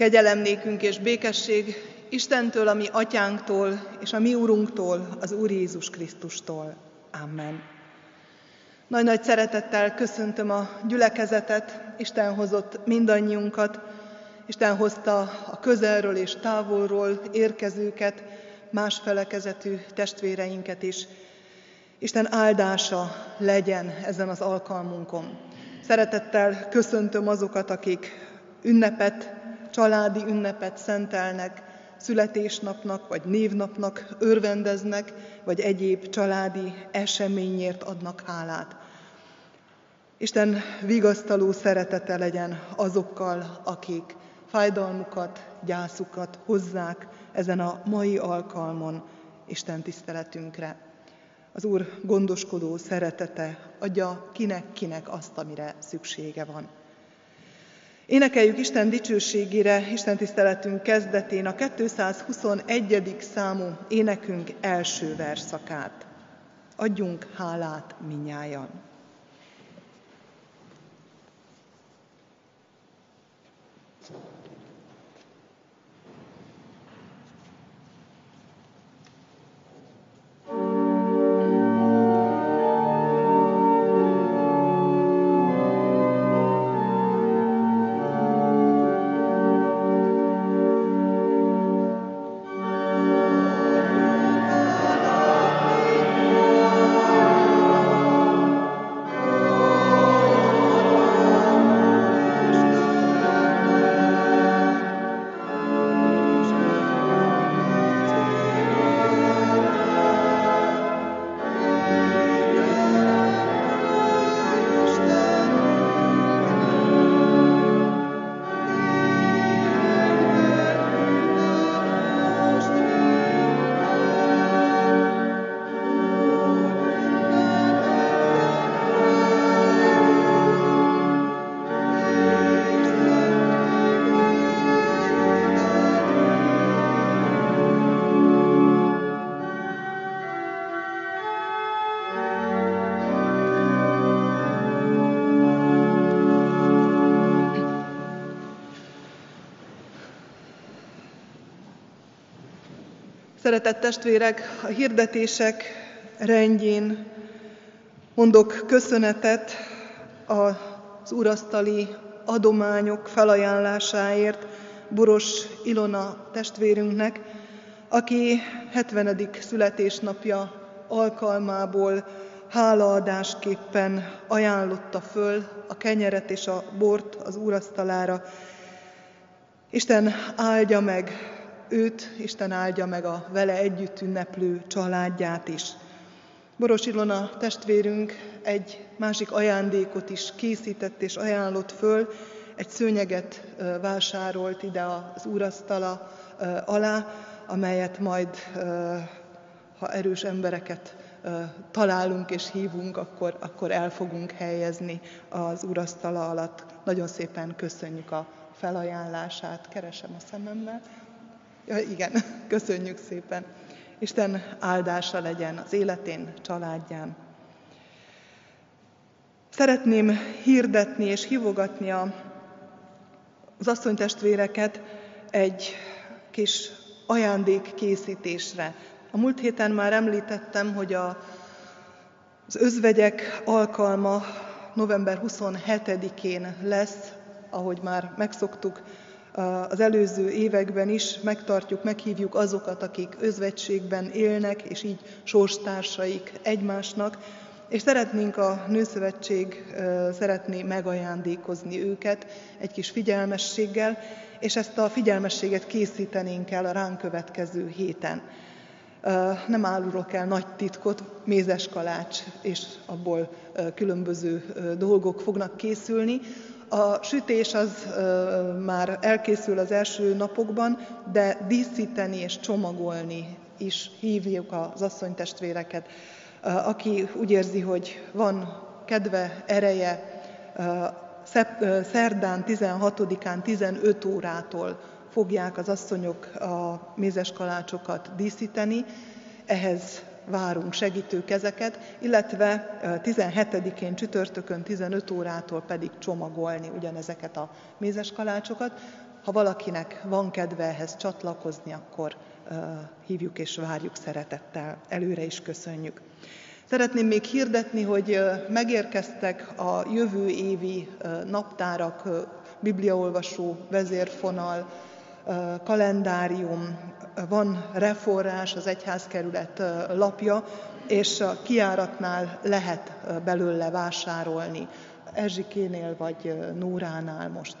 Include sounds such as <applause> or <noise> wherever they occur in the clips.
Kegyelem nékünk és békesség Istentől, a mi atyánktól, és a mi úrunktól, az Úr Jézus Krisztustól. Amen. Nagy-nagy szeretettel köszöntöm a gyülekezetet, Isten hozott mindannyiunkat, Isten hozta a közelről és távolról érkezőket, más felekezetű testvéreinket is. Isten áldása legyen ezen az alkalmunkon. Szeretettel köszöntöm azokat, akik ünnepet, családi ünnepet szentelnek, születésnapnak vagy névnapnak örvendeznek, vagy egyéb családi eseményért adnak hálát. Isten vigasztaló szeretete legyen azokkal, akik fájdalmukat, gyászukat hozzák ezen a mai alkalmon Isten tiszteletünkre. Az Úr gondoskodó szeretete adja kinek-kinek azt, amire szüksége van. Énekeljük Isten dicsőségére, Isten tiszteletünk kezdetén a 221. számú énekünk első verszakát. Adjunk hálát minnyájan. Szeretett testvérek, a hirdetések rendjén mondok köszönetet az urasztali adományok felajánlásáért Boros Ilona testvérünknek, aki 70. születésnapja alkalmából hálaadásképpen ajánlotta föl a kenyeret és a bort az úrasztalára. Isten áldja meg őt, Isten áldja meg a vele együtt ünneplő családját is. Boros Ilona testvérünk egy másik ajándékot is készített és ajánlott föl, egy szőnyeget vásárolt ide az úrasztala alá, amelyet majd, ha erős embereket találunk és hívunk, akkor, akkor el fogunk helyezni az úrasztala alatt. Nagyon szépen köszönjük a felajánlását, keresem a szememmel. Ja, igen, <laughs> köszönjük szépen. Isten áldása legyen az életén, családján. Szeretném hirdetni és hívogatni a, az asszonytestvéreket egy kis ajándék készítésre. A múlt héten már említettem, hogy a, az özvegyek alkalma november 27-én lesz, ahogy már megszoktuk, az előző években is megtartjuk, meghívjuk azokat, akik özvegységben élnek, és így sorstársaik egymásnak, és szeretnénk a Nőszövetség szeretné megajándékozni őket egy kis figyelmességgel, és ezt a figyelmességet készítenénk el a ránk következő héten. Nem árulok el nagy titkot, mézes kalács, és abból különböző dolgok fognak készülni, a sütés az már elkészül az első napokban, de díszíteni és csomagolni is hívjuk az asszonytestvéreket. Aki úgy érzi, hogy van kedve, ereje, szerdán 16-án 15 órától fogják az asszonyok a mézes kalácsokat díszíteni, ehhez várunk segítő kezeket, illetve 17-én csütörtökön 15 órától pedig csomagolni ugyanezeket a mézes kalácsokat. Ha valakinek van kedve ehhez csatlakozni, akkor hívjuk és várjuk szeretettel. Előre is köszönjük. Szeretném még hirdetni, hogy megérkeztek a jövő évi naptárak, bibliaolvasó vezérfonal, kalendárium, van reforrás, az egyházkerület lapja, és a kiáratnál lehet belőle vásárolni, Erzsikénél vagy Nóránál most.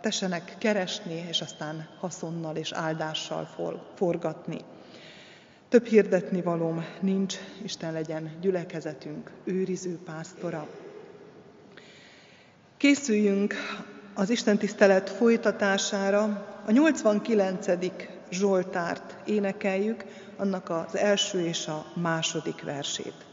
Tessenek keresni, és aztán haszonnal és áldással forgatni. Több hirdetni valóm nincs, Isten legyen gyülekezetünk, őriző pásztora. Készüljünk az Isten tisztelet folytatására. A 89. Zsoltárt énekeljük, annak az első és a második versét.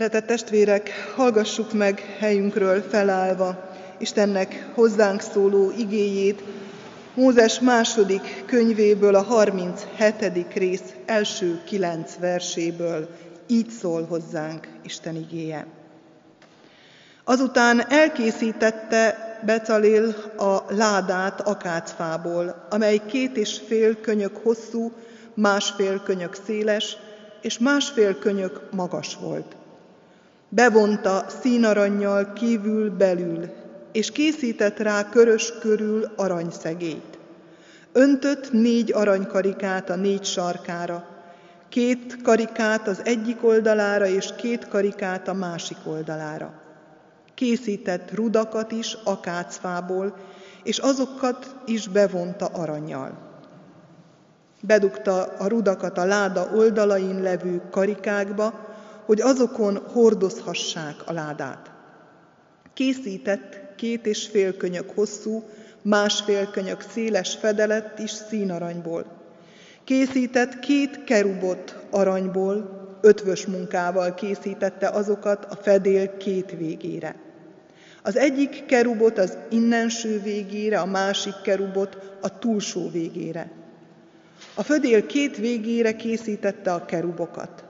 Szeretett testvérek, hallgassuk meg helyünkről felállva Istennek hozzánk szóló igéjét, Mózes második könyvéből, a 37. rész első kilenc verséből. Így szól hozzánk Isten igéje. Azután elkészítette Becalél a ládát akácfából, amely két és fél könyök hosszú, másfél könyök széles, és másfél könyök magas volt. Bevonta színaranyjal kívül belül, és készített rá körös körül aranyszegélyt. Öntött négy aranykarikát a négy sarkára, két karikát az egyik oldalára, és két karikát a másik oldalára. Készített rudakat is akácfából, és azokat is bevonta aranyjal. Bedugta a rudakat a láda oldalain levő karikákba, hogy azokon hordozhassák a ládát. Készített két és fél könyök hosszú, másfél könyök széles fedelet is színaranyból. Készített két kerubot aranyból, ötvös munkával készítette azokat a fedél két végére. Az egyik kerubot az innenső végére, a másik kerubot a túlsó végére. A födél két végére készítette a kerubokat.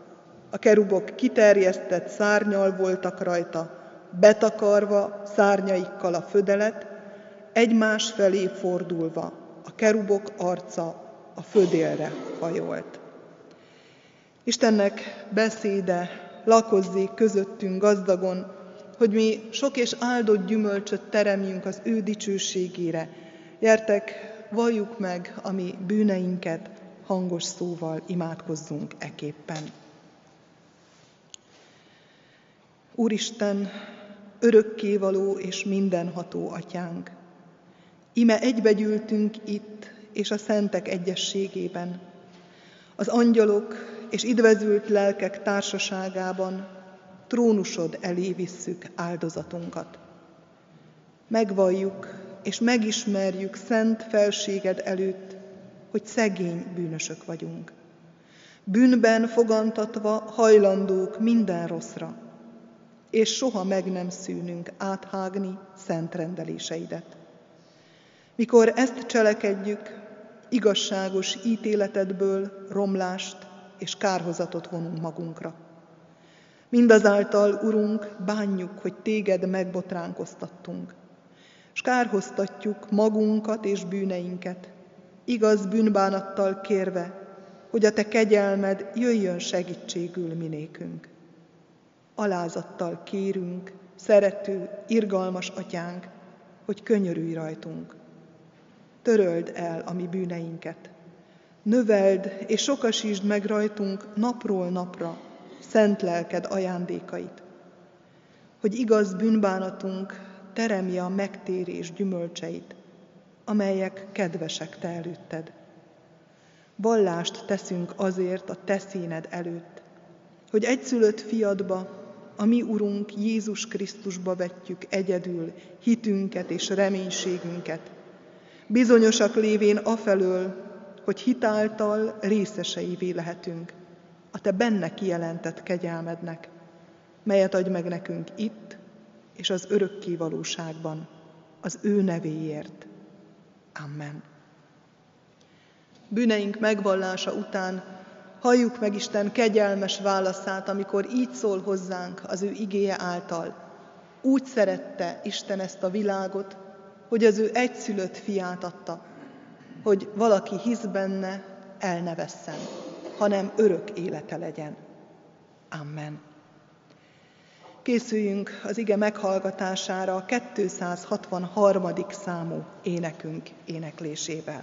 A kerubok kiterjesztett szárnyal voltak rajta, betakarva szárnyaikkal a födelet, egymás felé fordulva, a kerubok arca a födélre hajolt. Istennek beszéde lakozzék közöttünk gazdagon, hogy mi sok és áldott gyümölcsöt teremjünk az ő dicsőségére. Gyertek, valljuk meg a mi bűneinket, hangos szóval imádkozzunk eképpen. Úristen, örökkévaló és mindenható atyánk, ime egybegyűltünk itt és a szentek egyességében, az angyalok és idvezült lelkek társaságában trónusod elé visszük áldozatunkat. Megvalljuk és megismerjük szent felséged előtt, hogy szegény bűnösök vagyunk. Bűnben fogantatva hajlandók minden rosszra, és soha meg nem szűnünk áthágni szent rendeléseidet. Mikor ezt cselekedjük, igazságos ítéletedből romlást és kárhozatot vonunk magunkra. Mindazáltal, Urunk, bánjuk, hogy Téged megbotránkoztattunk, és kárhoztatjuk magunkat és bűneinket, igaz bűnbánattal kérve, hogy a Te kegyelmed jöjjön segítségül minékünk. Alázattal kérünk, szerető, irgalmas atyánk, hogy könyörülj rajtunk. Töröld el a mi bűneinket. Növeld és sokasítsd meg rajtunk napról napra szent lelked ajándékait, hogy igaz bűnbánatunk teremje a megtérés gyümölcseit, amelyek kedvesek te előtted. Vallást teszünk azért a te színed előtt, hogy egyszülött fiadba, a mi Urunk Jézus Krisztusba vetjük egyedül hitünket és reménységünket, bizonyosak lévén afelől, hogy hitáltal részeseivé lehetünk a Te benne kijelentett kegyelmednek, melyet adj meg nekünk itt és az örökké valóságban, az ő nevéért. Amen. Bűneink megvallása után halljuk meg Isten kegyelmes válaszát, amikor így szól hozzánk az ő igéje által. Úgy szerette Isten ezt a világot, hogy az ő egyszülött fiát adta, hogy valaki hisz benne, el ne vesszen, hanem örök élete legyen. Amen. Készüljünk az ige meghallgatására a 263. számú énekünk éneklésével.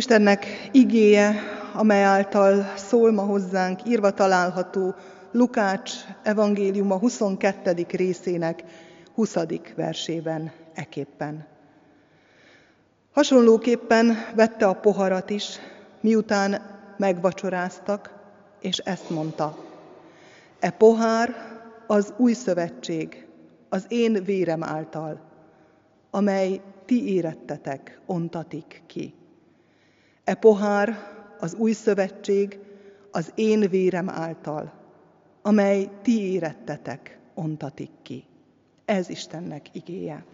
Istennek igéje, amely által szól ma hozzánk, írva található Lukács evangéliuma 22. részének 20. versében eképpen. Hasonlóképpen vette a poharat is, miután megvacsoráztak, és ezt mondta. E pohár az új szövetség, az én vérem által, amely ti érettetek, ontatik ki. E pohár az új szövetség az én vérem által, amely ti érettetek, ontatik ki. Ez Istennek igéje.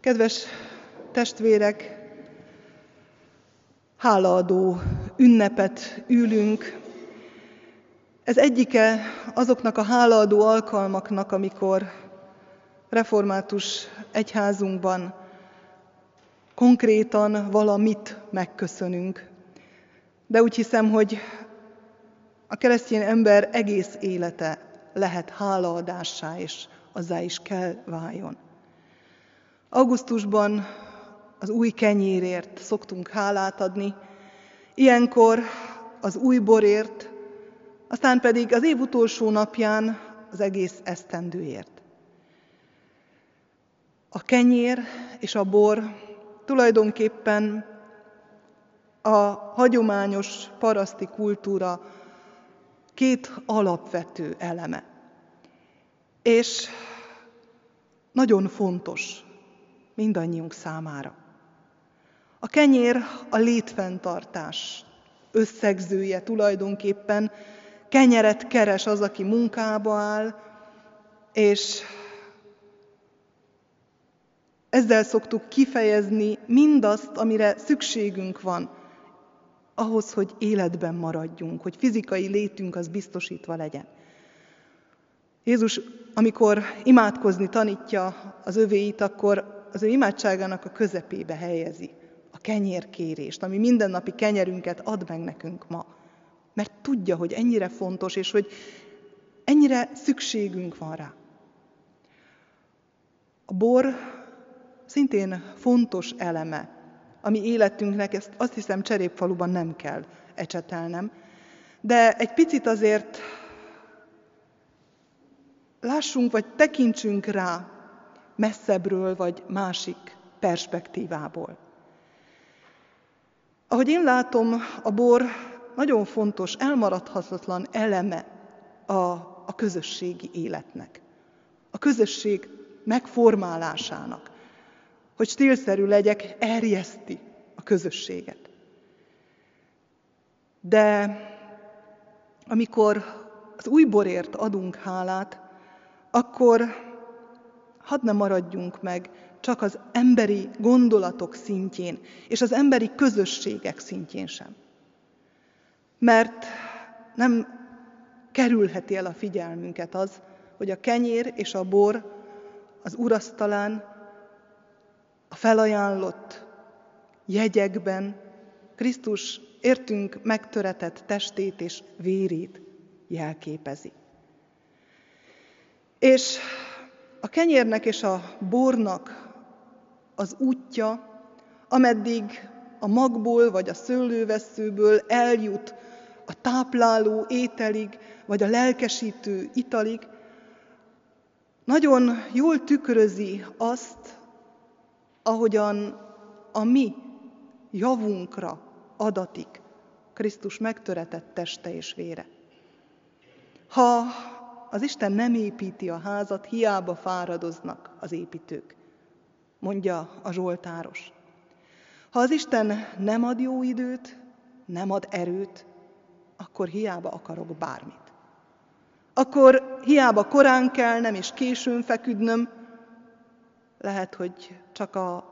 Kedves testvérek, hálaadó ünnepet ülünk, ez egyike azoknak a hálaadó alkalmaknak, amikor református egyházunkban konkrétan valamit megköszönünk. De úgy hiszem, hogy a keresztény ember egész élete lehet hálaadássá, és azzá is kell váljon. Augusztusban az új kenyérért szoktunk hálát adni, ilyenkor az új borért, aztán pedig az év utolsó napján az egész esztendőért. A kenyér és a bor tulajdonképpen a hagyományos paraszti kultúra két alapvető eleme. És nagyon fontos mindannyiunk számára. A kenyér a létfenntartás összegzője tulajdonképpen, kenyeret keres az, aki munkába áll, és ezzel szoktuk kifejezni mindazt, amire szükségünk van, ahhoz, hogy életben maradjunk, hogy fizikai létünk az biztosítva legyen. Jézus, amikor imádkozni tanítja az övéit, akkor az ő imádságának a közepébe helyezi a kenyérkérést, ami mindennapi kenyerünket ad meg nekünk ma. Mert tudja, hogy ennyire fontos, és hogy ennyire szükségünk van rá. A bor szintén fontos eleme a mi életünknek, ezt azt hiszem cserépfaluban nem kell ecsetelnem, de egy picit azért lássunk, vagy tekintsünk rá messzebbről, vagy másik perspektívából. Ahogy én látom, a bor nagyon fontos, elmaradhatatlan eleme a, a közösségi életnek, a közösség megformálásának hogy stílszerű legyek, erjeszti a közösséget. De amikor az új borért adunk hálát, akkor hadd ne maradjunk meg csak az emberi gondolatok szintjén, és az emberi közösségek szintjén sem. Mert nem kerülheti el a figyelmünket az, hogy a kenyér és a bor az urasztalán a felajánlott jegyekben Krisztus értünk megtöretett testét és vérét jelképezi. És a kenyérnek és a bornak az útja, ameddig a magból vagy a szőlőveszőből eljut a tápláló ételig, vagy a lelkesítő italig, nagyon jól tükrözi azt, ahogyan a mi javunkra adatik Krisztus megtöretett teste és vére. Ha az Isten nem építi a házat, hiába fáradoznak az építők, mondja a Zsoltáros. Ha az Isten nem ad jó időt, nem ad erőt, akkor hiába akarok bármit. Akkor hiába korán kell nem és későn feküdnöm, lehet, hogy csak a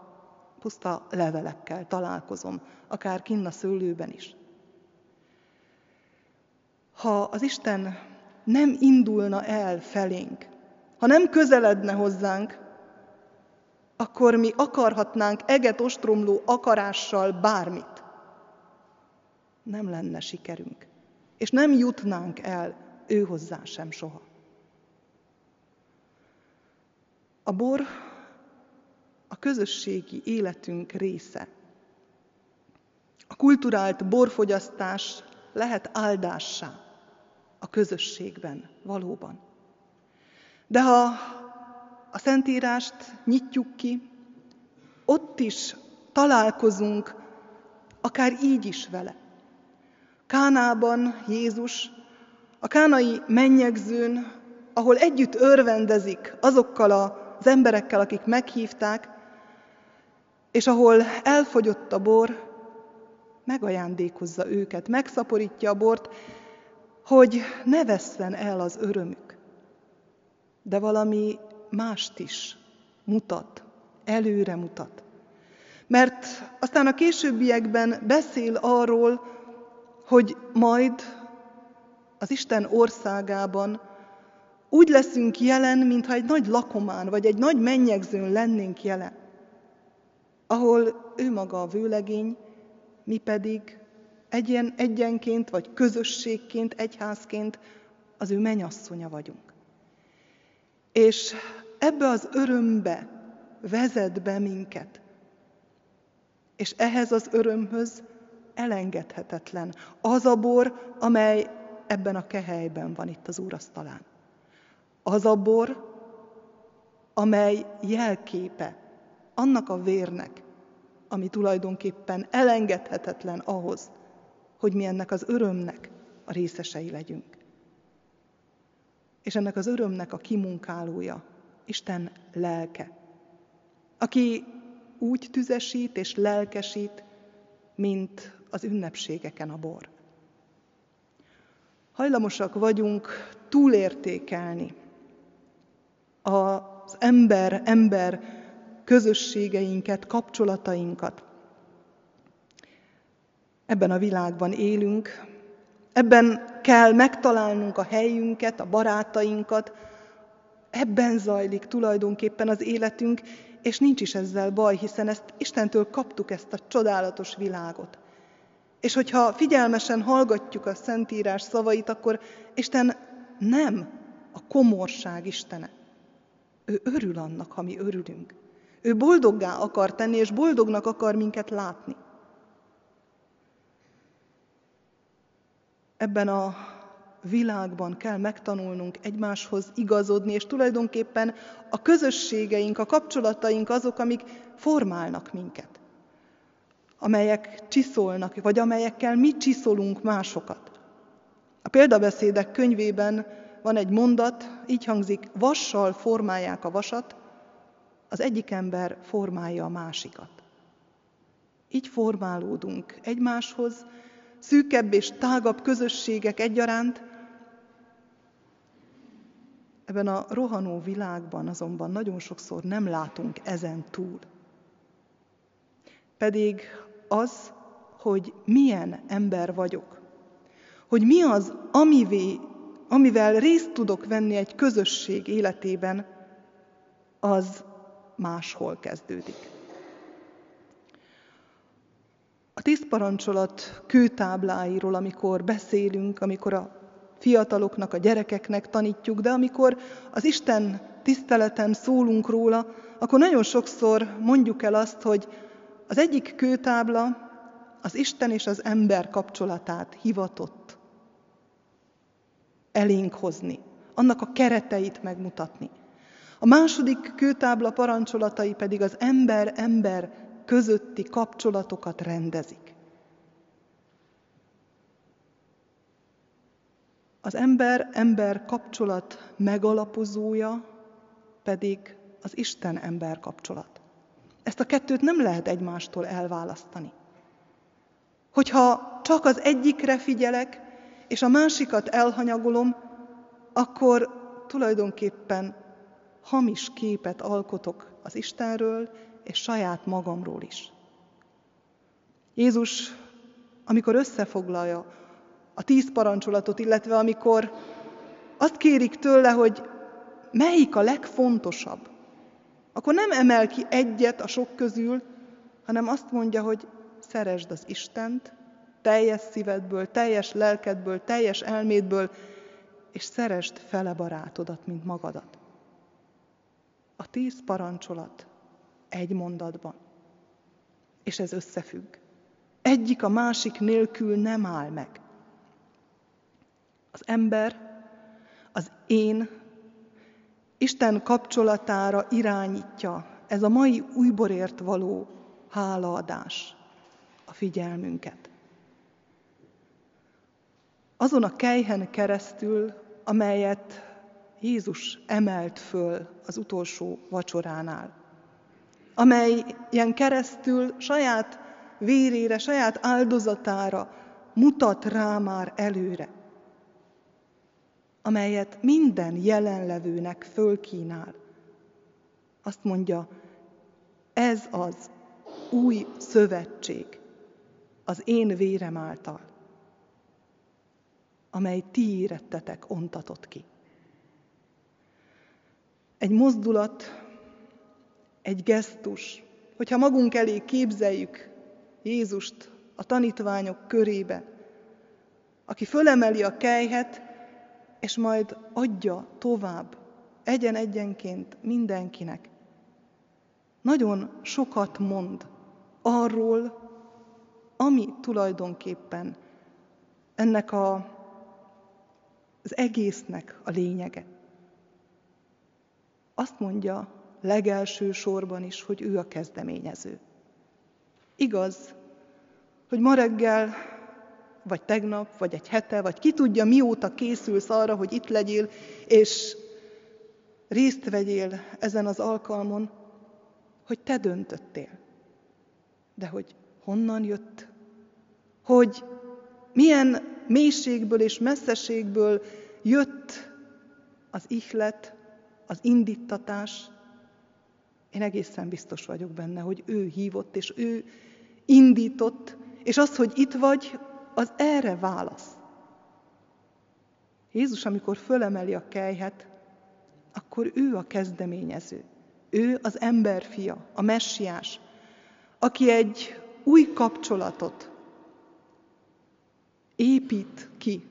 puszta levelekkel találkozom, akár kinn a szőlőben is. Ha az Isten nem indulna el felénk, ha nem közeledne hozzánk, akkor mi akarhatnánk eget ostromló akarással bármit. Nem lenne sikerünk, és nem jutnánk el ő hozzá sem soha. A bor a közösségi életünk része. A kulturált borfogyasztás lehet áldássá a közösségben, valóban. De ha a Szentírást nyitjuk ki, ott is találkozunk, akár így is vele. Kánában Jézus, a kánai mennyegzőn, ahol együtt örvendezik azokkal az emberekkel, akik meghívták, és ahol elfogyott a bor, megajándékozza őket, megszaporítja a bort, hogy ne vesszen el az örömük. De valami mást is mutat előre mutat. Mert aztán a későbbiekben beszél arról, hogy majd az Isten országában úgy leszünk jelen, mintha egy nagy lakomán vagy egy nagy mennyegzőn lennénk jelen, ahol ő maga a vőlegény, mi pedig egyen, egyenként vagy közösségként, egyházként az ő menyasszonya vagyunk. És ebbe az örömbe vezet be minket. És ehhez az örömhöz elengedhetetlen az a bor, amely ebben a kehelyben van itt az úrasztalán. Az a bor, amely jelképe annak a vérnek, ami tulajdonképpen elengedhetetlen ahhoz, hogy mi ennek az örömnek a részesei legyünk. És ennek az örömnek a kimunkálója Isten lelke, aki úgy tüzesít és lelkesít, mint az ünnepségeken a bor. Hajlamosak vagyunk túlértékelni az ember-ember közösségeinket, kapcsolatainkat. Ebben a világban élünk, ebben kell megtalálnunk a helyünket, a barátainkat, ebben zajlik tulajdonképpen az életünk, és nincs is ezzel baj, hiszen ezt Istentől kaptuk ezt a csodálatos világot. És hogyha figyelmesen hallgatjuk a Szentírás szavait, akkor Isten nem a komorság Istene. Ő örül annak, ha mi örülünk. Ő boldoggá akar tenni, és boldognak akar minket látni. Ebben a világban kell megtanulnunk egymáshoz igazodni, és tulajdonképpen a közösségeink, a kapcsolataink azok, amik formálnak minket, amelyek csiszolnak, vagy amelyekkel mi csiszolunk másokat. A példabeszédek könyvében van egy mondat, így hangzik, vassal formálják a vasat, az egyik ember formálja a másikat. Így formálódunk egymáshoz, szűkebb és tágabb közösségek egyaránt, Ebben a rohanó világban azonban nagyon sokszor nem látunk ezen túl. Pedig az, hogy milyen ember vagyok, hogy mi az, amivé, amivel részt tudok venni egy közösség életében, az máshol kezdődik. A tíz parancsolat kőtábláiról, amikor beszélünk, amikor a fiataloknak, a gyerekeknek tanítjuk, de amikor az Isten tiszteleten szólunk róla, akkor nagyon sokszor mondjuk el azt, hogy az egyik kőtábla az Isten és az ember kapcsolatát hivatott elénk hozni, annak a kereteit megmutatni. A második kőtábla parancsolatai pedig az ember-ember közötti kapcsolatokat rendezik. Az ember-ember kapcsolat megalapozója pedig az Isten-ember kapcsolat. Ezt a kettőt nem lehet egymástól elválasztani. Hogyha csak az egyikre figyelek, és a másikat elhanyagolom, akkor tulajdonképpen hamis képet alkotok az Istenről és saját magamról is. Jézus, amikor összefoglalja a tíz parancsolatot, illetve amikor azt kérik tőle, hogy melyik a legfontosabb, akkor nem emel ki egyet a sok közül, hanem azt mondja, hogy szeresd az Istent, teljes szívedből, teljes lelkedből, teljes elmédből, és szeresd fele barátodat, mint magadat. A tíz parancsolat egy mondatban. És ez összefügg. Egyik a másik nélkül nem áll meg. Az ember, az én, Isten kapcsolatára irányítja ez a mai újborért való hálaadás a figyelmünket. Azon a kejhen keresztül, amelyet Jézus emelt föl az utolsó vacsoránál, amelyen keresztül saját vérére, saját áldozatára mutat rá már előre amelyet minden jelenlevőnek fölkínál. Azt mondja, ez az új szövetség az én vérem által, amely ti érettetek ontatott ki. Egy mozdulat, egy gesztus, hogyha magunk elé képzeljük Jézust a tanítványok körébe, aki fölemeli a kejhet, és majd adja tovább, egyen-egyenként mindenkinek. Nagyon sokat mond arról, ami tulajdonképpen ennek a, az egésznek a lényege. Azt mondja legelső sorban is, hogy ő a kezdeményező. Igaz, hogy ma reggel, vagy tegnap, vagy egy hete, vagy ki tudja, mióta készülsz arra, hogy itt legyél, és részt vegyél ezen az alkalmon, hogy te döntöttél. De hogy honnan jött, hogy milyen mélységből és messzeségből jött az ihlet, az indítatás, én egészen biztos vagyok benne, hogy ő hívott, és ő indított, és az, hogy itt vagy, az erre válasz. Jézus, amikor fölemeli a kejhet, akkor ő a kezdeményező. Ő az emberfia, a messiás, aki egy új kapcsolatot épít ki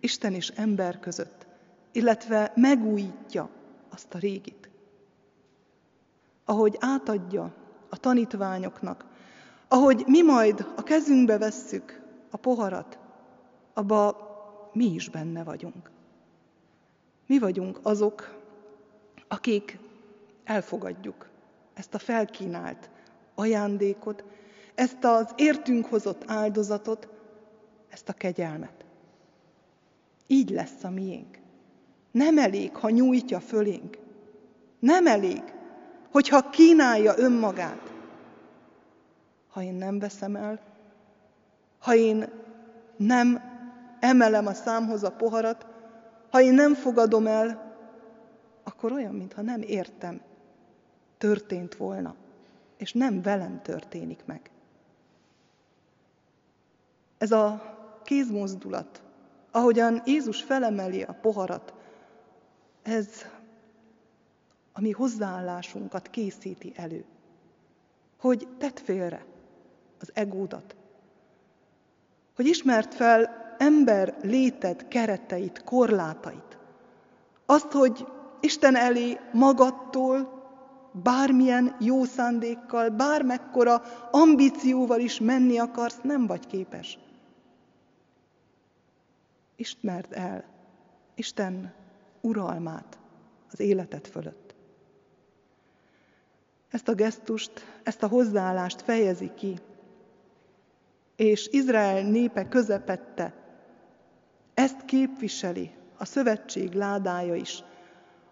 Isten és ember között, illetve megújítja azt a régit. Ahogy átadja a tanítványoknak, ahogy mi majd a kezünkbe vesszük a poharat, abba mi is benne vagyunk. Mi vagyunk azok, akik elfogadjuk ezt a felkínált ajándékot, ezt az értünk hozott áldozatot, ezt a kegyelmet. Így lesz a miénk. Nem elég, ha nyújtja fölénk. Nem elég, hogyha kínálja önmagát. Ha én nem veszem el, ha én nem emelem a számhoz a poharat, ha én nem fogadom el, akkor olyan, mintha nem értem, történt volna, és nem velem történik meg. Ez a kézmozdulat, ahogyan Jézus felemeli a poharat, ez a mi hozzáállásunkat készíti elő. Hogy tedd félre az egódat. Hogy ismert fel ember léted kereteit, korlátait. Azt, hogy Isten elé magadtól, bármilyen jó szándékkal, bármekkora ambícióval is menni akarsz, nem vagy képes. Ismerd el Isten uralmát az életed fölött. Ezt a gesztust, ezt a hozzáállást fejezi ki, és Izrael népe közepette. Ezt képviseli a szövetség ládája is,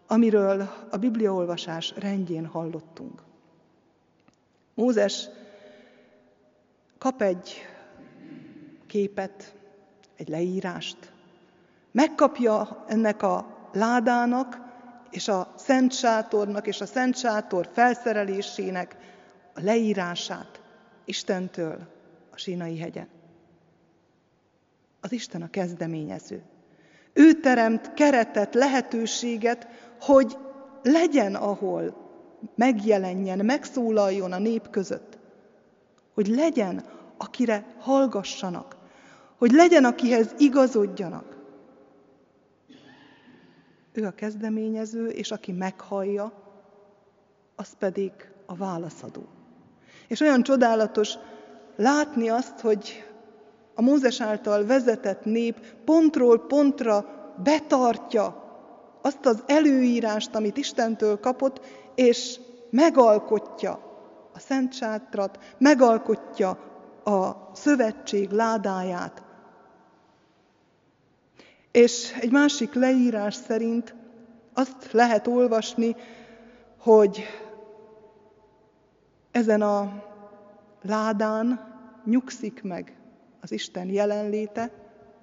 amiről a bibliaolvasás rendjén hallottunk. Mózes kap egy képet, egy leírást, megkapja ennek a ládának és a Szent Sátornak és a Szent Sátor felszerelésének a leírását Istentől a Sínai hegyen. Az Isten a kezdeményező. Ő teremt keretet, lehetőséget, hogy legyen, ahol megjelenjen, megszólaljon a nép között. Hogy legyen, akire hallgassanak. Hogy legyen, akihez igazodjanak. Ő a kezdeményező, és aki meghallja, az pedig a válaszadó. És olyan csodálatos látni azt, hogy a Mózes által vezetett nép pontról pontra betartja azt az előírást, amit Istentől kapott, és megalkotja a Szent Sátrat, megalkotja a szövetség ládáját, és egy másik leírás szerint azt lehet olvasni, hogy ezen a ládán nyugszik meg az Isten jelenléte,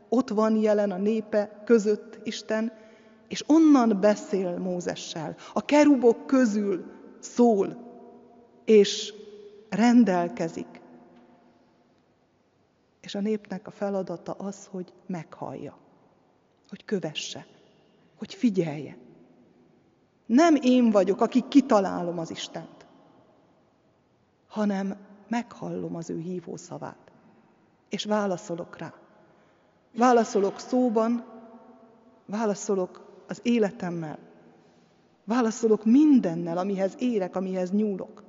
ott van jelen a népe között Isten, és onnan beszél Mózessel. A kerubok közül szól, és rendelkezik. És a népnek a feladata az, hogy meghallja, hogy kövesse, hogy figyelje. Nem én vagyok, aki kitalálom az Istent, hanem meghallom az ő hívó szavát, és válaszolok rá. Válaszolok szóban, válaszolok az életemmel, válaszolok mindennel, amihez érek, amihez nyúlok.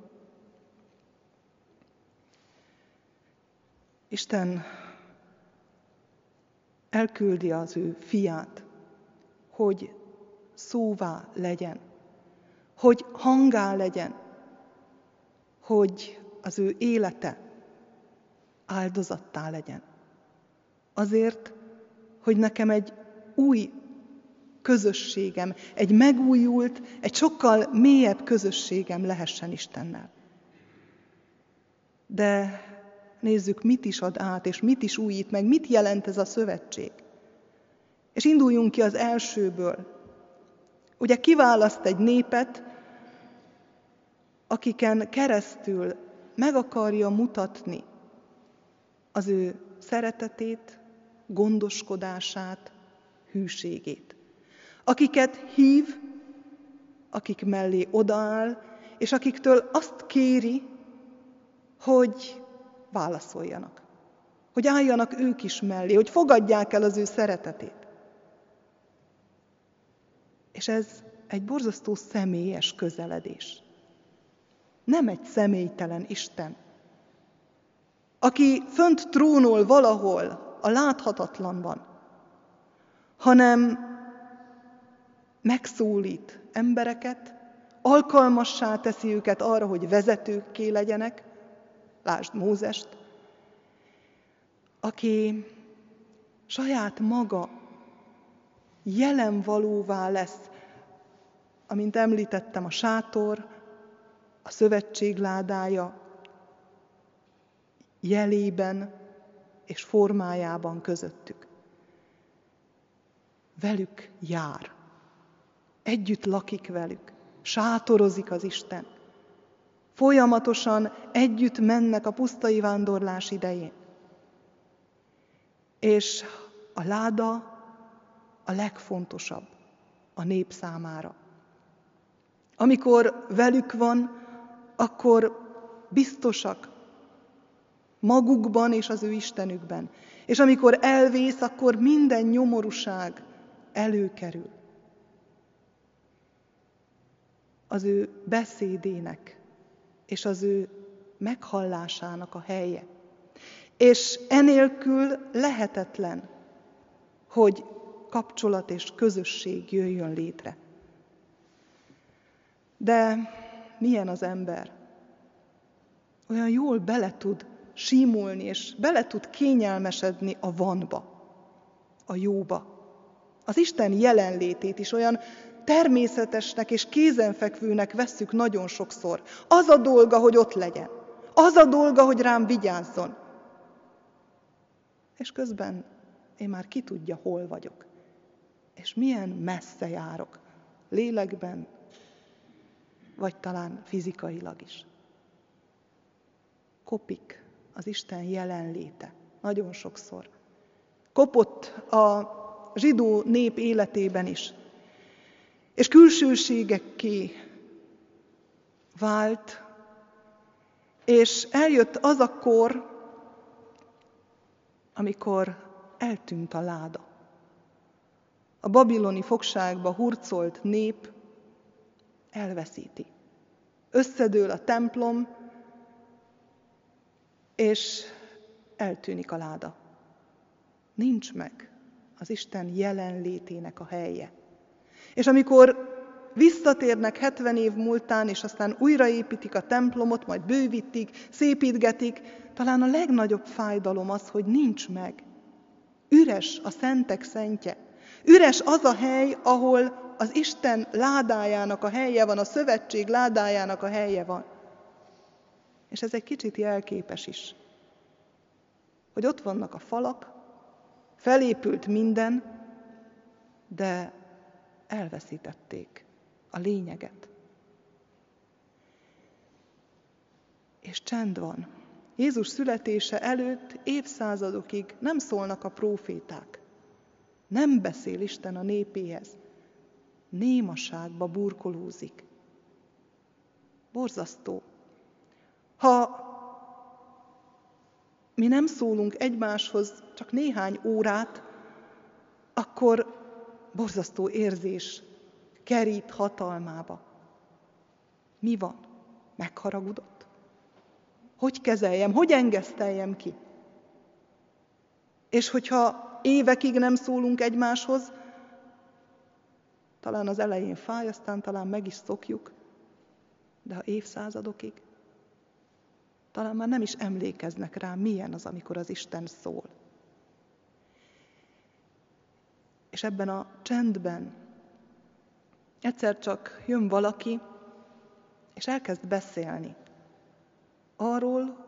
Isten elküldi az ő fiát, hogy szóvá legyen, hogy hangá legyen, hogy az ő élete áldozattá legyen. Azért, hogy nekem egy új közösségem, egy megújult, egy sokkal mélyebb közösségem lehessen Istennel. De nézzük, mit is ad át, és mit is újít meg, mit jelent ez a szövetség. És induljunk ki az elsőből. Ugye kiválaszt egy népet, akiken keresztül meg akarja mutatni az ő szeretetét, gondoskodását, hűségét. Akiket hív, akik mellé odaáll, és akiktől azt kéri, hogy válaszoljanak. Hogy álljanak ők is mellé, hogy fogadják el az ő szeretetét. És ez egy borzasztó személyes közeledés. Nem egy személytelen Isten, aki fönt trónol valahol a láthatatlanban, hanem megszólít embereket, alkalmassá teszi őket arra, hogy vezetőkké legyenek, lásd Mózest, aki saját maga jelen valóvá lesz, amint említettem, a sátor, a szövetség ládája jelében és formájában közöttük. Velük jár, együtt lakik velük, sátorozik az Isten. Folyamatosan együtt mennek a pusztai vándorlás idején. És a láda a legfontosabb a nép számára. Amikor velük van, akkor biztosak magukban és az ő Istenükben. És amikor elvész, akkor minden nyomorúság előkerül. Az ő beszédének és az ő meghallásának a helye. És enélkül lehetetlen, hogy kapcsolat és közösség jöjjön létre. De milyen az ember? Olyan jól bele tud símulni, és bele tud kényelmesedni a vanba, a jóba. Az Isten jelenlétét is olyan természetesnek és kézenfekvőnek vesszük nagyon sokszor. Az a dolga, hogy ott legyen. Az a dolga, hogy rám vigyázzon. És közben én már ki tudja, hol vagyok. És milyen messze járok. Lélekben, vagy talán fizikailag is. Kopik az Isten jelenléte. Nagyon sokszor. Kopott a zsidó nép életében is. És külsőségekké vált, és eljött az a kor, amikor eltűnt a láda. A babiloni fogságba hurcolt nép elveszíti. Összedől a templom, és eltűnik a láda. Nincs meg az Isten jelenlétének a helye. És amikor visszatérnek 70 év múltán, és aztán újraépítik a templomot, majd bővítik, szépítgetik, talán a legnagyobb fájdalom az, hogy nincs meg. Üres a szentek szentje. Üres az a hely, ahol az Isten ládájának a helye van, a szövetség ládájának a helye van. És ez egy kicsit jelképes is, hogy ott vannak a falak, felépült minden, de elveszítették a lényeget. És csend van. Jézus születése előtt évszázadokig nem szólnak a próféták. Nem beszél Isten a népéhez. Némaságba burkolózik. Borzasztó. Ha mi nem szólunk egymáshoz csak néhány órát, akkor borzasztó érzés kerít hatalmába. Mi van? Megharagudott? Hogy kezeljem, hogy engeszteljem ki? És hogyha évekig nem szólunk egymáshoz, talán az elején fáj, aztán talán meg is szokjuk, de ha évszázadokig, talán már nem is emlékeznek rá, milyen az, amikor az Isten szól. És ebben a csendben egyszer csak jön valaki, és elkezd beszélni arról,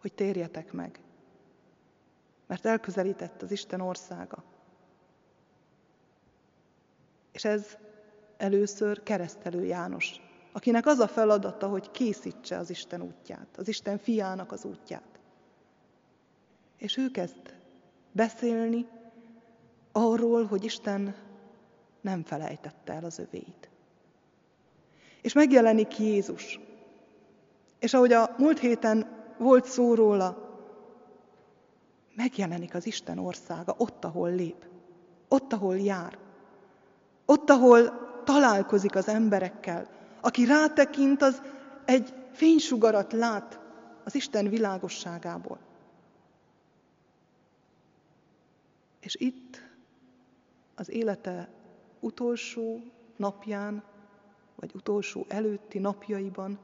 hogy térjetek meg, mert elközelített az Isten országa. És ez először keresztelő János, akinek az a feladata, hogy készítse az Isten útját, az Isten fiának az útját. És ő kezd beszélni arról, hogy Isten nem felejtette el az övéit. És megjelenik Jézus. És ahogy a múlt héten volt szó róla, megjelenik az Isten országa ott, ahol lép, ott, ahol jár, ott, ahol találkozik az emberekkel. Aki rátekint, az egy fénysugarat lát az Isten világosságából. És itt az élete utolsó napján, vagy utolsó előtti napjaiban,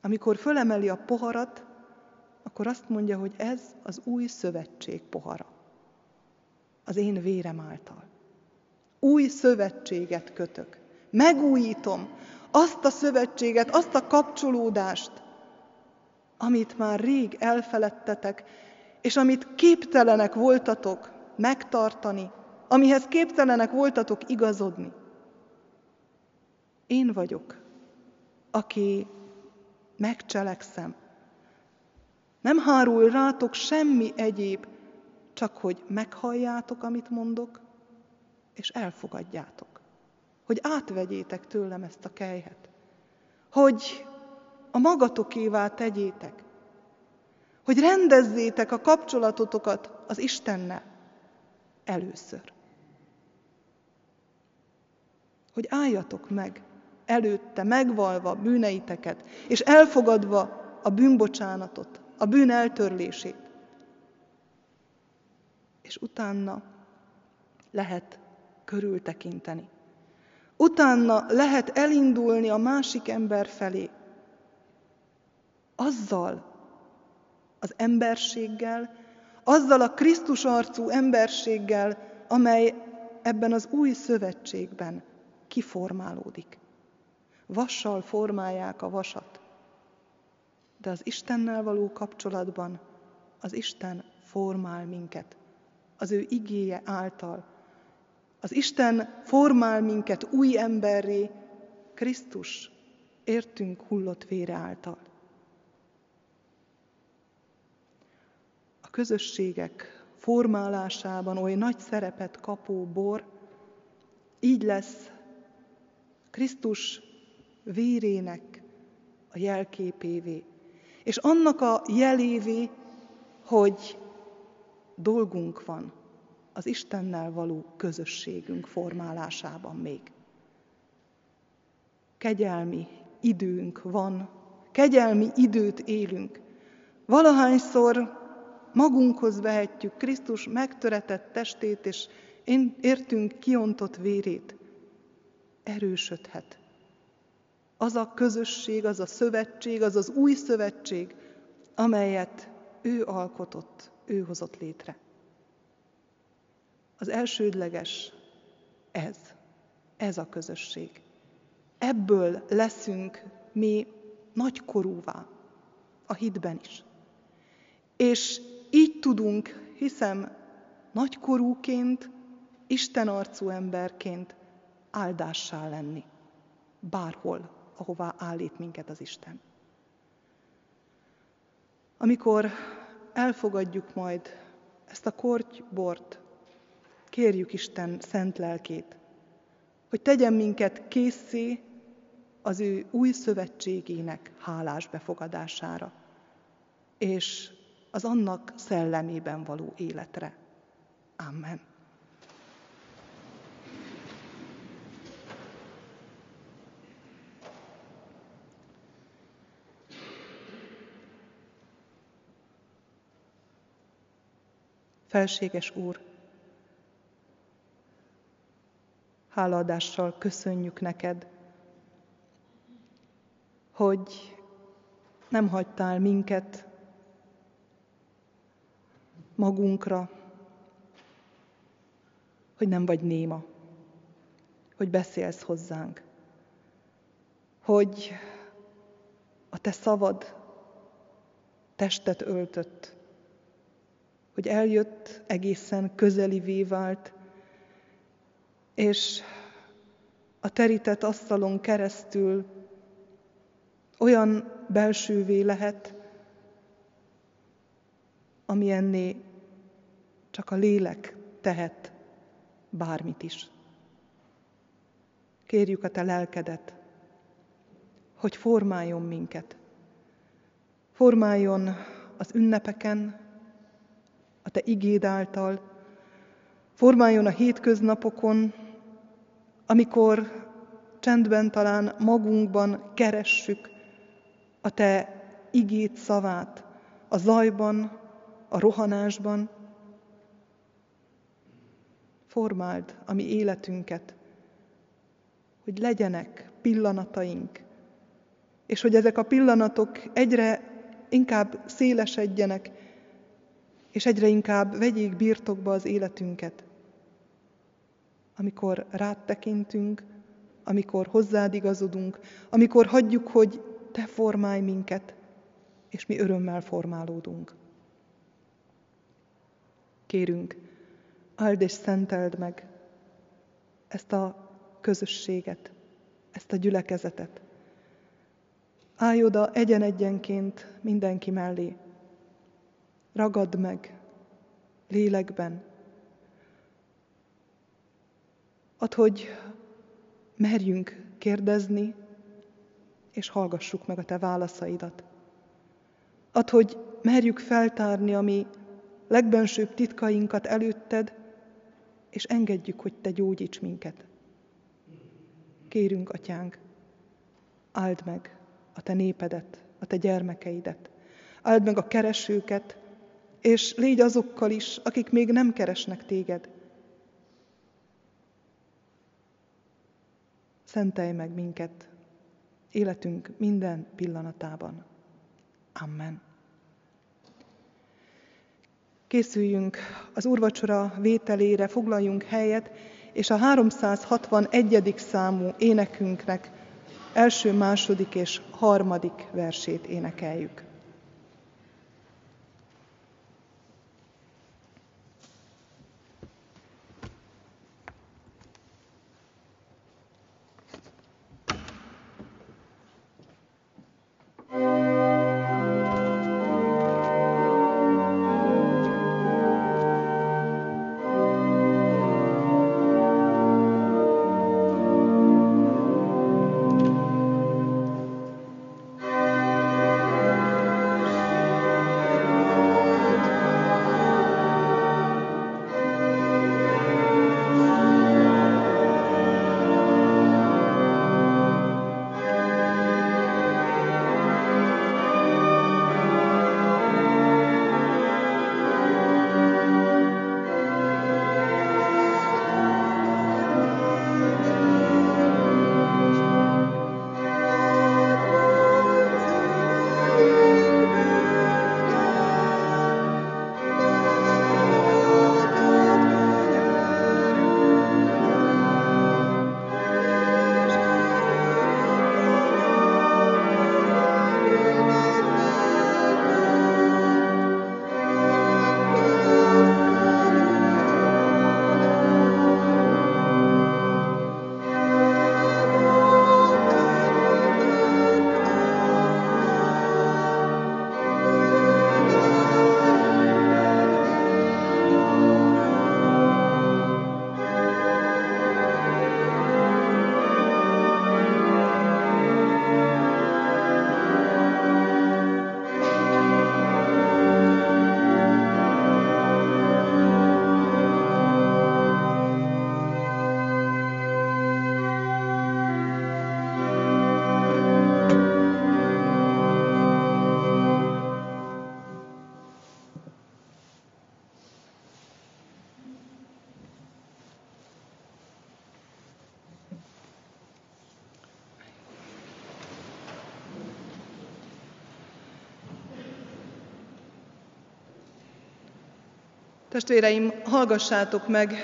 amikor fölemeli a poharat, akkor azt mondja, hogy ez az új szövetség pohara. Az én vérem által. Új szövetséget kötök. Megújítom azt a szövetséget, azt a kapcsolódást, amit már rég elfeledtetek, és amit képtelenek voltatok megtartani, amihez képtelenek voltatok igazodni. Én vagyok, aki megcselekszem. Nem hárul rátok semmi egyéb, csak hogy meghalljátok, amit mondok, és elfogadjátok. Hogy átvegyétek tőlem ezt a kejhet. Hogy a magatokévá tegyétek. Hogy rendezzétek a kapcsolatotokat az Istennel először. Hogy álljatok meg előtte, megvalva bűneiteket, és elfogadva a bűnbocsánatot, a bűn eltörlését. És utána lehet körültekinteni. Utána lehet elindulni a másik ember felé. Azzal az emberséggel, azzal a Krisztus arcú emberséggel, amely ebben az új szövetségben kiformálódik. Vassal formálják a vasat, de az Istennel való kapcsolatban az Isten formál minket, az ő igéje által, az Isten formál minket új emberré, Krisztus értünk hullott vére által. A közösségek formálásában oly nagy szerepet kapó bor, így lesz Krisztus vérének a jelképévé, és annak a jelévé, hogy dolgunk van az Istennel való közösségünk formálásában még. Kegyelmi időnk van, kegyelmi időt élünk. Valahányszor magunkhoz vehetjük Krisztus megtöretett testét, és értünk kiontott vérét. Erősödhet. Az a közösség, az a szövetség, az az új szövetség, amelyet ő alkotott, ő hozott létre. Az elsődleges ez, ez a közösség. Ebből leszünk mi nagykorúvá, a hitben is. És így tudunk, hiszem, nagykorúként, Isten arcú emberként áldássá lenni. Bárhol, ahová állít minket az Isten. amikor elfogadjuk majd ezt a kortybort, kérjük Isten szent lelkét, hogy tegyen minket készé az ő új szövetségének hálás befogadására, és az annak szellemében való életre. Amen. Felséges Úr, hálaadással köszönjük neked, hogy nem hagytál minket magunkra, hogy nem vagy néma, hogy beszélsz hozzánk, hogy a te szavad testet öltött, hogy eljött, egészen közelivé vált, és a terített asztalon keresztül olyan belsővé lehet, ami enné csak a lélek tehet bármit is. Kérjük a te lelkedet, hogy formáljon minket. Formáljon az ünnepeken, a te igéd által, formáljon a hétköznapokon, amikor csendben talán magunkban keressük a te igét szavát, a zajban, a rohanásban. Formáld a mi életünket, hogy legyenek pillanataink, és hogy ezek a pillanatok egyre inkább szélesedjenek, és egyre inkább vegyék birtokba az életünket. Amikor rád tekintünk, amikor hozzád igazodunk, amikor hagyjuk, hogy te formálj minket, és mi örömmel formálódunk. Kérünk, áld és szenteld meg ezt a közösséget, ezt a gyülekezetet. Állj oda egyen-egyenként mindenki mellé, Ragad meg lélekben. Ad, hogy merjünk kérdezni, és hallgassuk meg a Te válaszaidat. Ad, hogy merjük feltárni a mi legbensőbb titkainkat előtted, és engedjük, hogy Te gyógyíts minket. Kérünk, Atyánk, áld meg a Te népedet, a Te gyermekeidet, áld meg a keresőket, és légy azokkal is, akik még nem keresnek téged. Szentelj meg minket életünk minden pillanatában. Amen. Készüljünk az úrvacsora vételére, foglaljunk helyet, és a 361. számú énekünknek első, második és harmadik versét énekeljük. Testvéreim, hallgassátok meg,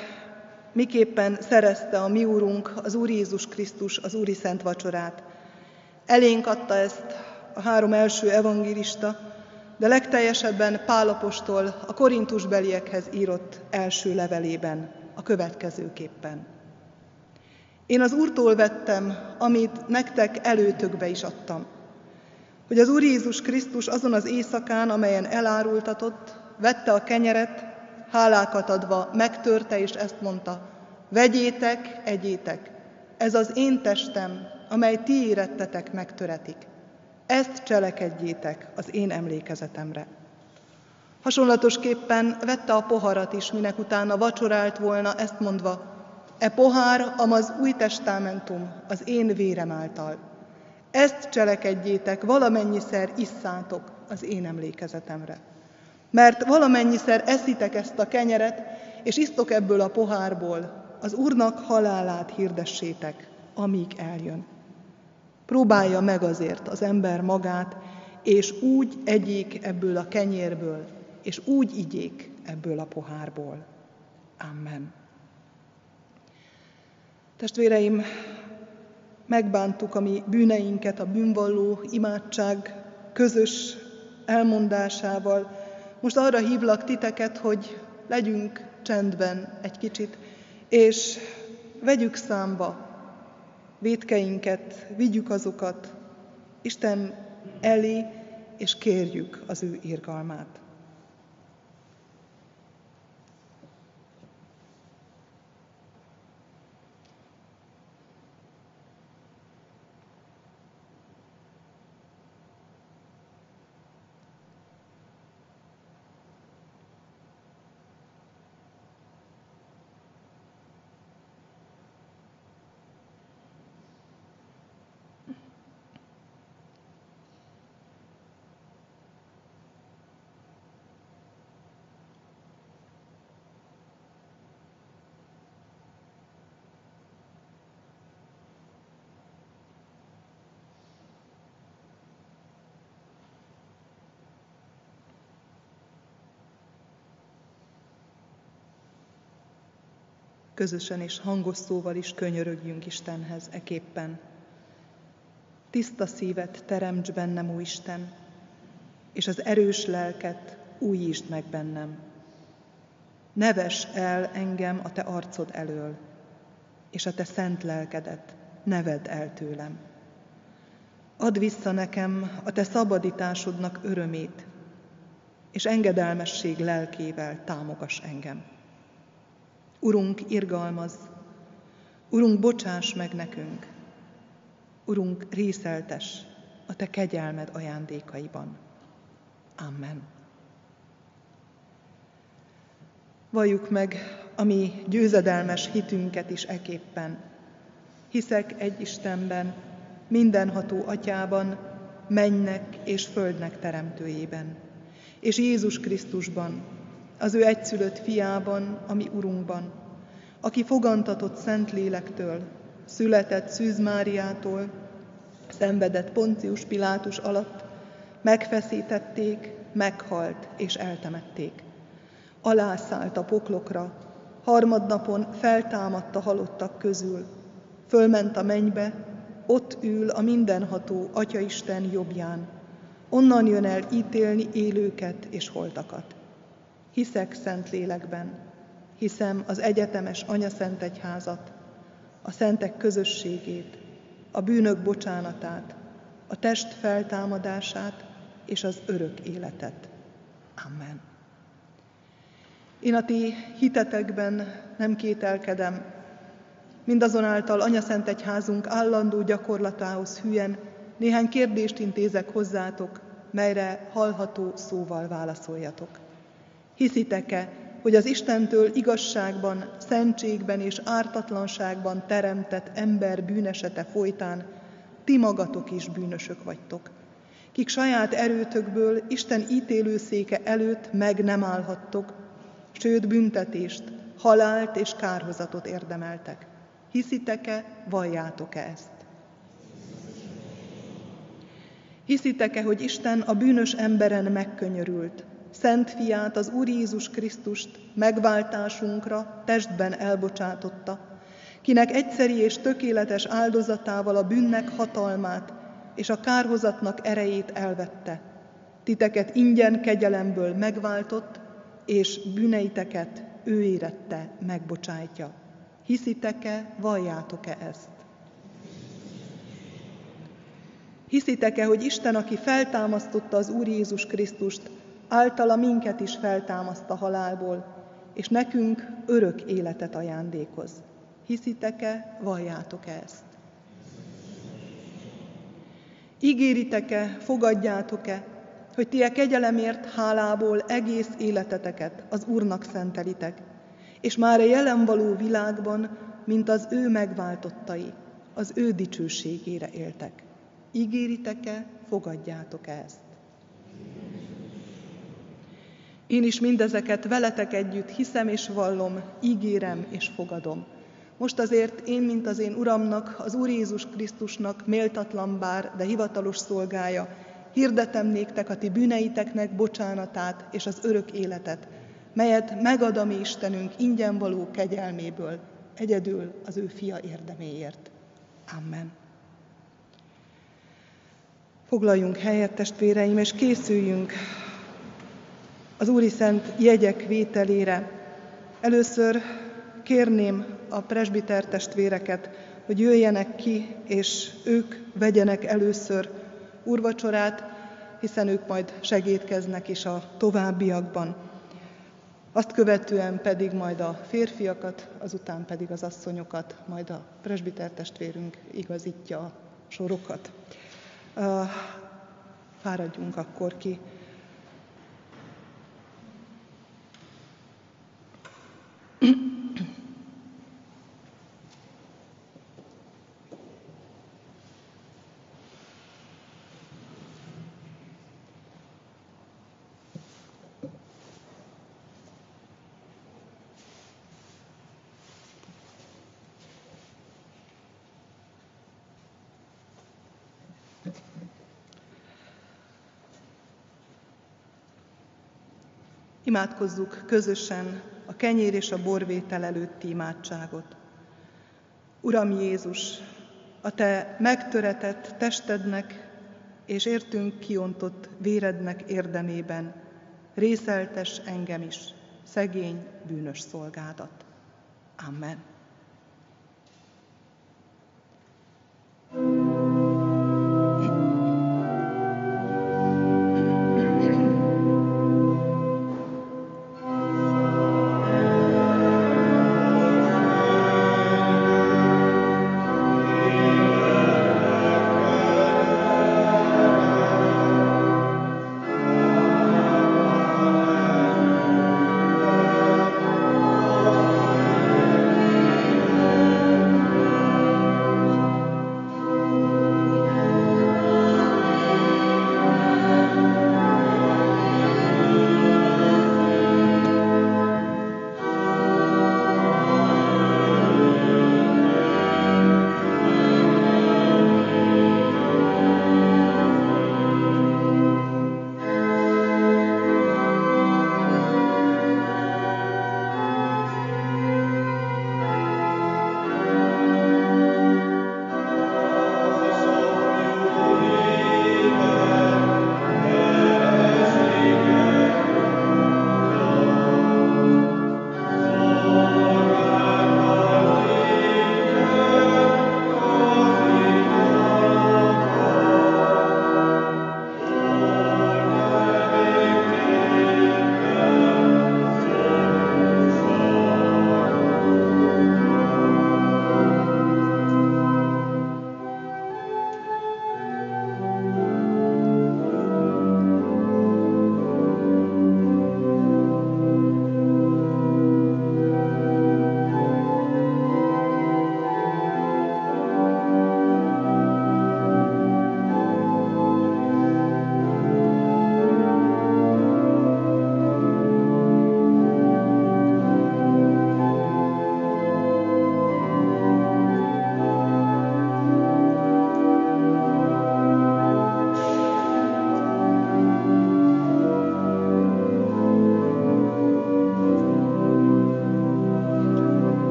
miképpen szerezte a mi Úrunk, az Úr Jézus Krisztus az Úri Szent Vacsorát. Elénk adta ezt a három első evangélista, de legteljesebben Pálapostól a korintusbeliekhez írott első levelében a következőképpen. Én az Úrtól vettem, amit nektek előtökbe is adtam, hogy az Úr Jézus Krisztus azon az éjszakán, amelyen elárultatott, vette a kenyeret, hálákat adva, megtörte, és ezt mondta, vegyétek, egyétek, ez az én testem, amely ti érettetek megtöretik. Ezt cselekedjétek az én emlékezetemre. Hasonlatosképpen vette a poharat is, minek utána vacsorált volna, ezt mondva, e pohár, amaz új testamentum, az én vérem által. Ezt cselekedjétek, valamennyiszer isszátok az én emlékezetemre. Mert valamennyiszer eszitek ezt a kenyeret, és isztok ebből a pohárból, az Úrnak halálát hirdessétek, amíg eljön. Próbálja meg azért az ember magát, és úgy egyék ebből a kenyérből, és úgy igyék ebből a pohárból. Amen. Testvéreim, megbántuk a mi bűneinket a bűnvalló imádság közös elmondásával. Most arra hívlak titeket, hogy legyünk csendben egy kicsit, és vegyük számba védkeinket, vigyük azokat Isten elé, és kérjük az ő irgalmát. Közösen és hangos szóval is könyörögjünk Istenhez eképpen. Tiszta szívet teremts bennem, Ó Isten, és az erős lelket újítsd meg bennem. Neves el engem a Te arcod elől, és a Te szent lelkedet neved el tőlem. Add vissza nekem a Te szabadításodnak örömét, és engedelmesség lelkével támogass engem. Urunk, irgalmaz, Urunk, bocsáss meg nekünk, Urunk, részeltes a Te kegyelmed ajándékaiban. Amen. Valljuk meg a mi győzedelmes hitünket is eképpen. Hiszek egy Istenben, mindenható atyában, mennek és földnek teremtőjében, és Jézus Krisztusban, az ő egyszülött fiában, ami Urunkban, aki fogantatott Szent Lélektől, született Szűz Máriától, szenvedett Poncius Pilátus alatt, megfeszítették, meghalt és eltemették. Alászállt a poklokra, harmadnapon feltámadt a halottak közül, fölment a mennybe, ott ül a mindenható Atyaisten jobbján, onnan jön el ítélni élőket és holtakat. Hiszek szent lélekben, hiszem az egyetemes Anya Szent Egyházat, a szentek közösségét, a bűnök bocsánatát, a test feltámadását és az örök életet. Amen. Én a ti hitetekben nem kételkedem, mindazonáltal Anya Szent Egyházunk állandó gyakorlatához hülyen néhány kérdést intézek hozzátok, melyre hallható szóval válaszoljatok. Hiszitek-e, hogy az Istentől igazságban, szentségben és ártatlanságban teremtett ember bűnesete folytán ti magatok is bűnösök vagytok, kik saját erőtökből Isten ítélőszéke előtt meg nem állhattok, sőt büntetést, halált és kárhozatot érdemeltek. Hiszitek-e, valljátok-e ezt? Hiszitek-e, hogy Isten a bűnös emberen megkönyörült, Szent fiát, az Úr Jézus Krisztust megváltásunkra testben elbocsátotta, kinek egyszeri és tökéletes áldozatával a bűnnek hatalmát és a kárhozatnak erejét elvette. Titeket ingyen kegyelemből megváltott, és bűneiteket ő érette megbocsájtja. Hiszitek-e, valljátok-e ezt? Hiszitek-e, hogy Isten, aki feltámasztotta az Úr Jézus Krisztust, általa minket is feltámaszt a halálból, és nekünk örök életet ajándékoz? Hiszitek-e, valljátok-e ezt? Ígéritek-e, fogadjátok-e, hogy ti a kegyelemért hálából egész életeteket az Úrnak szentelitek, és már a jelen való világban, mint az ő megváltottai, az ő dicsőségére éltek. Ígéritek-e, fogadjátok-e ezt? Én is mindezeket veletek együtt hiszem és vallom, ígérem és fogadom. Most azért én, mint az én Uramnak, az Úr Jézus Krisztusnak méltatlan bár, de hivatalos szolgája, hirdetem néktek a ti bűneiteknek bocsánatát és az örök életet, melyet megad a mi Istenünk ingyen való kegyelméből, egyedül az ő fia érdeméért. Amen. Foglaljunk helyet, testvéreim, és készüljünk az Úri Szent jegyek vételére. Először kérném a presbiter testvéreket, hogy jöjjenek ki, és ők vegyenek először urvacsorát, hiszen ők majd segítkeznek is a továbbiakban. Azt követően pedig majd a férfiakat, azután pedig az asszonyokat, majd a presbiter testvérünk igazítja a sorokat. Fáradjunk akkor ki. Imádkozzuk közösen a kenyér és a borvétel előtti imádságot. Uram Jézus, a Te megtöretett testednek és értünk kiontott vérednek érdemében részeltes engem is, szegény, bűnös szolgádat. Amen.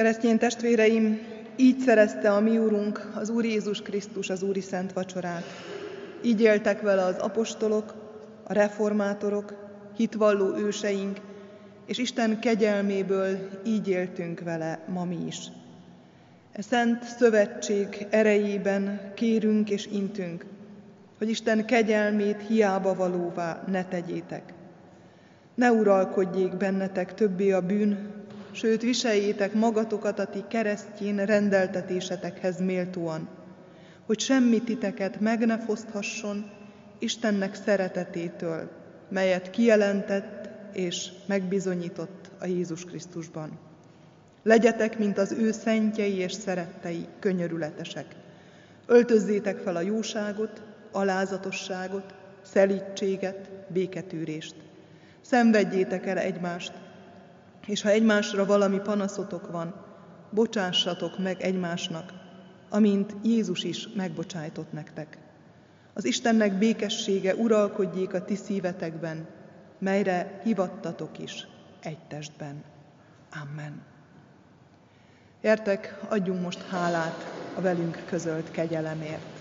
Keresztény testvéreim, így szerezte a mi Úrunk, az Úr Jézus Krisztus az Úri Szent Vacsorát. Így éltek vele az apostolok, a reformátorok, hitvalló őseink, és Isten kegyelméből így éltünk vele ma mi is. E szent szövetség erejében kérünk és intünk, hogy Isten kegyelmét hiába valóvá ne tegyétek. Ne uralkodjék bennetek többé a bűn, sőt viseljétek magatokat a ti keresztjén rendeltetésetekhez méltóan, hogy semmi titeket meg ne foszthasson Istennek szeretetétől, melyet kijelentett és megbizonyított a Jézus Krisztusban. Legyetek, mint az ő szentjei és szerettei, könyörületesek. Öltözzétek fel a jóságot, alázatosságot, szelítséget, béketűrést. Szenvedjétek el egymást, és ha egymásra valami panaszotok van, bocsássatok meg egymásnak, amint Jézus is megbocsájtott nektek. Az Istennek békessége uralkodjék a ti szívetekben, melyre hivattatok is egy testben. Amen. Értek, adjunk most hálát a velünk közölt kegyelemért.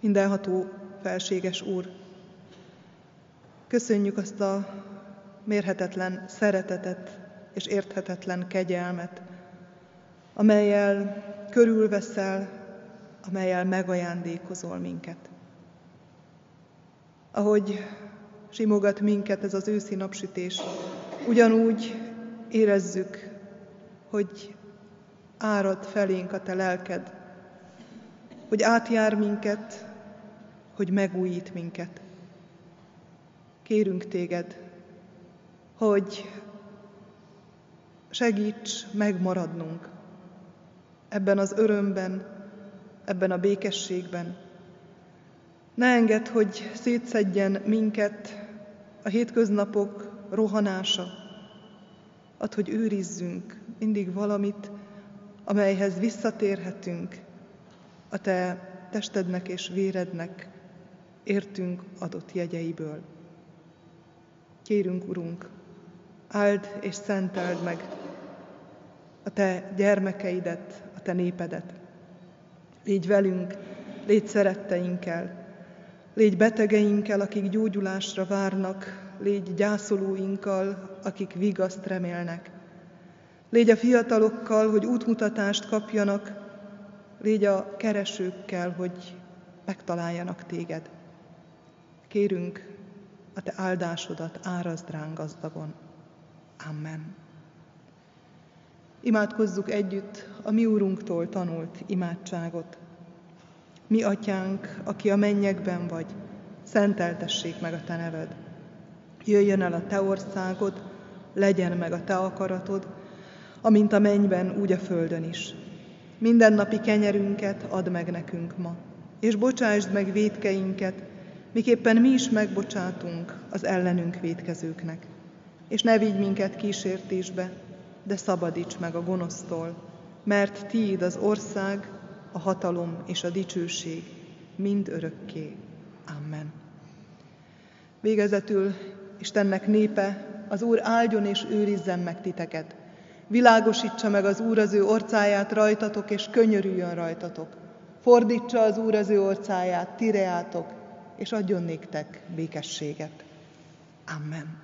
Mindenható felséges Úr, köszönjük azt a mérhetetlen szeretetet és érthetetlen kegyelmet, amelyel körülveszel, amelyel megajándékozol minket. Ahogy simogat minket ez az őszi napsütés, ugyanúgy érezzük, hogy árad felénk a te lelked, hogy átjár minket, hogy megújít minket. Kérünk téged, hogy segíts megmaradnunk ebben az örömben, ebben a békességben. Ne engedd, hogy szétszedjen minket a hétköznapok rohanása. Add, hogy őrizzünk mindig valamit, amelyhez visszatérhetünk a Te testednek és vérednek értünk adott jegyeiből. Kérünk, Urunk, áld és szenteld meg a Te gyermekeidet, a Te népedet. Légy velünk, légy szeretteinkkel, légy betegeinkkel, akik gyógyulásra várnak, légy gyászolóinkkal, akik vigaszt remélnek. Légy a fiatalokkal, hogy útmutatást kapjanak, légy a keresőkkel, hogy megtaláljanak téged. Kérünk, a te áldásodat árazd ránk gazdagon. Amen. Imádkozzuk együtt a mi Úrunktól tanult imádságot. Mi atyánk, aki a mennyekben vagy, szenteltessék meg a te neved. Jöjjön el a te országod, legyen meg a te akaratod, amint a mennyben, úgy a földön is. Minden napi kenyerünket add meg nekünk ma, és bocsásd meg védkeinket, miképpen mi is megbocsátunk az ellenünk védkezőknek. És ne vigy minket kísértésbe, de szabadíts meg a gonosztól, mert tiéd az ország, a hatalom és a dicsőség mind örökké. Amen. Végezetül Istennek népe, az Úr áldjon és őrizzen meg titeket. Világosítsa meg az Úr az ő orcáját rajtatok, és könyörüljön rajtatok. Fordítsa az Úr az ő orcáját, tireátok, és adjon néktek békességet. Amen.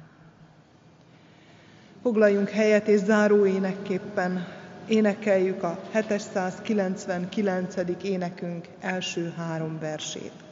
Foglaljunk helyet, és záró énekképpen énekeljük a 799. énekünk első három versét.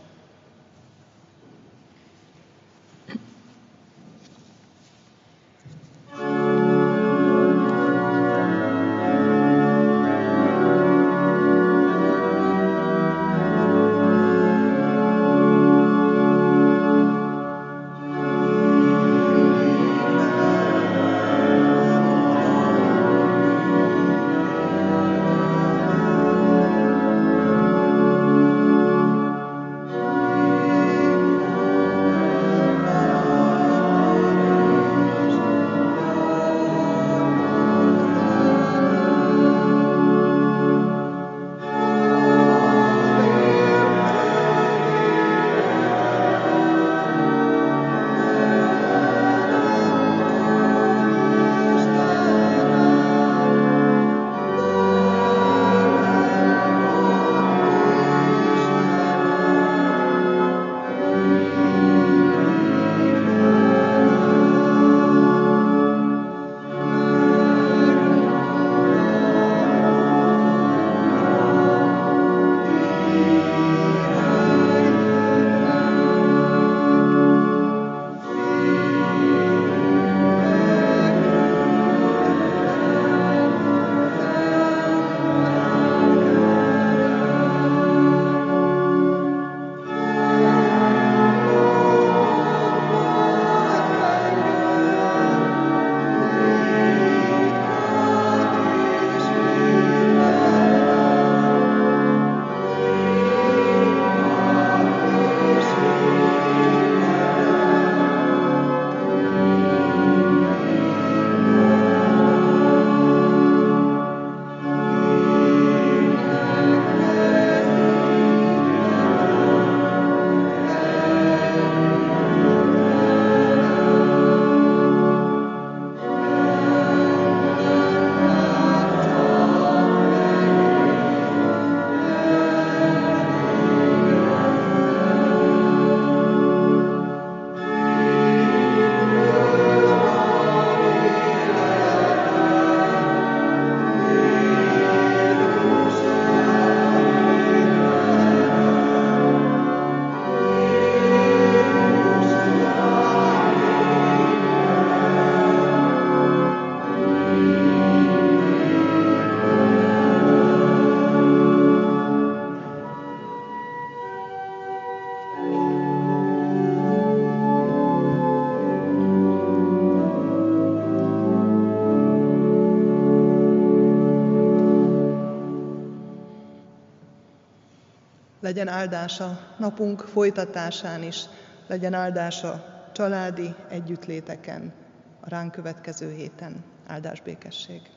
Legyen áldása napunk folytatásán is, legyen áldása családi együttléteken, a ránk következő héten. Áldás békesség!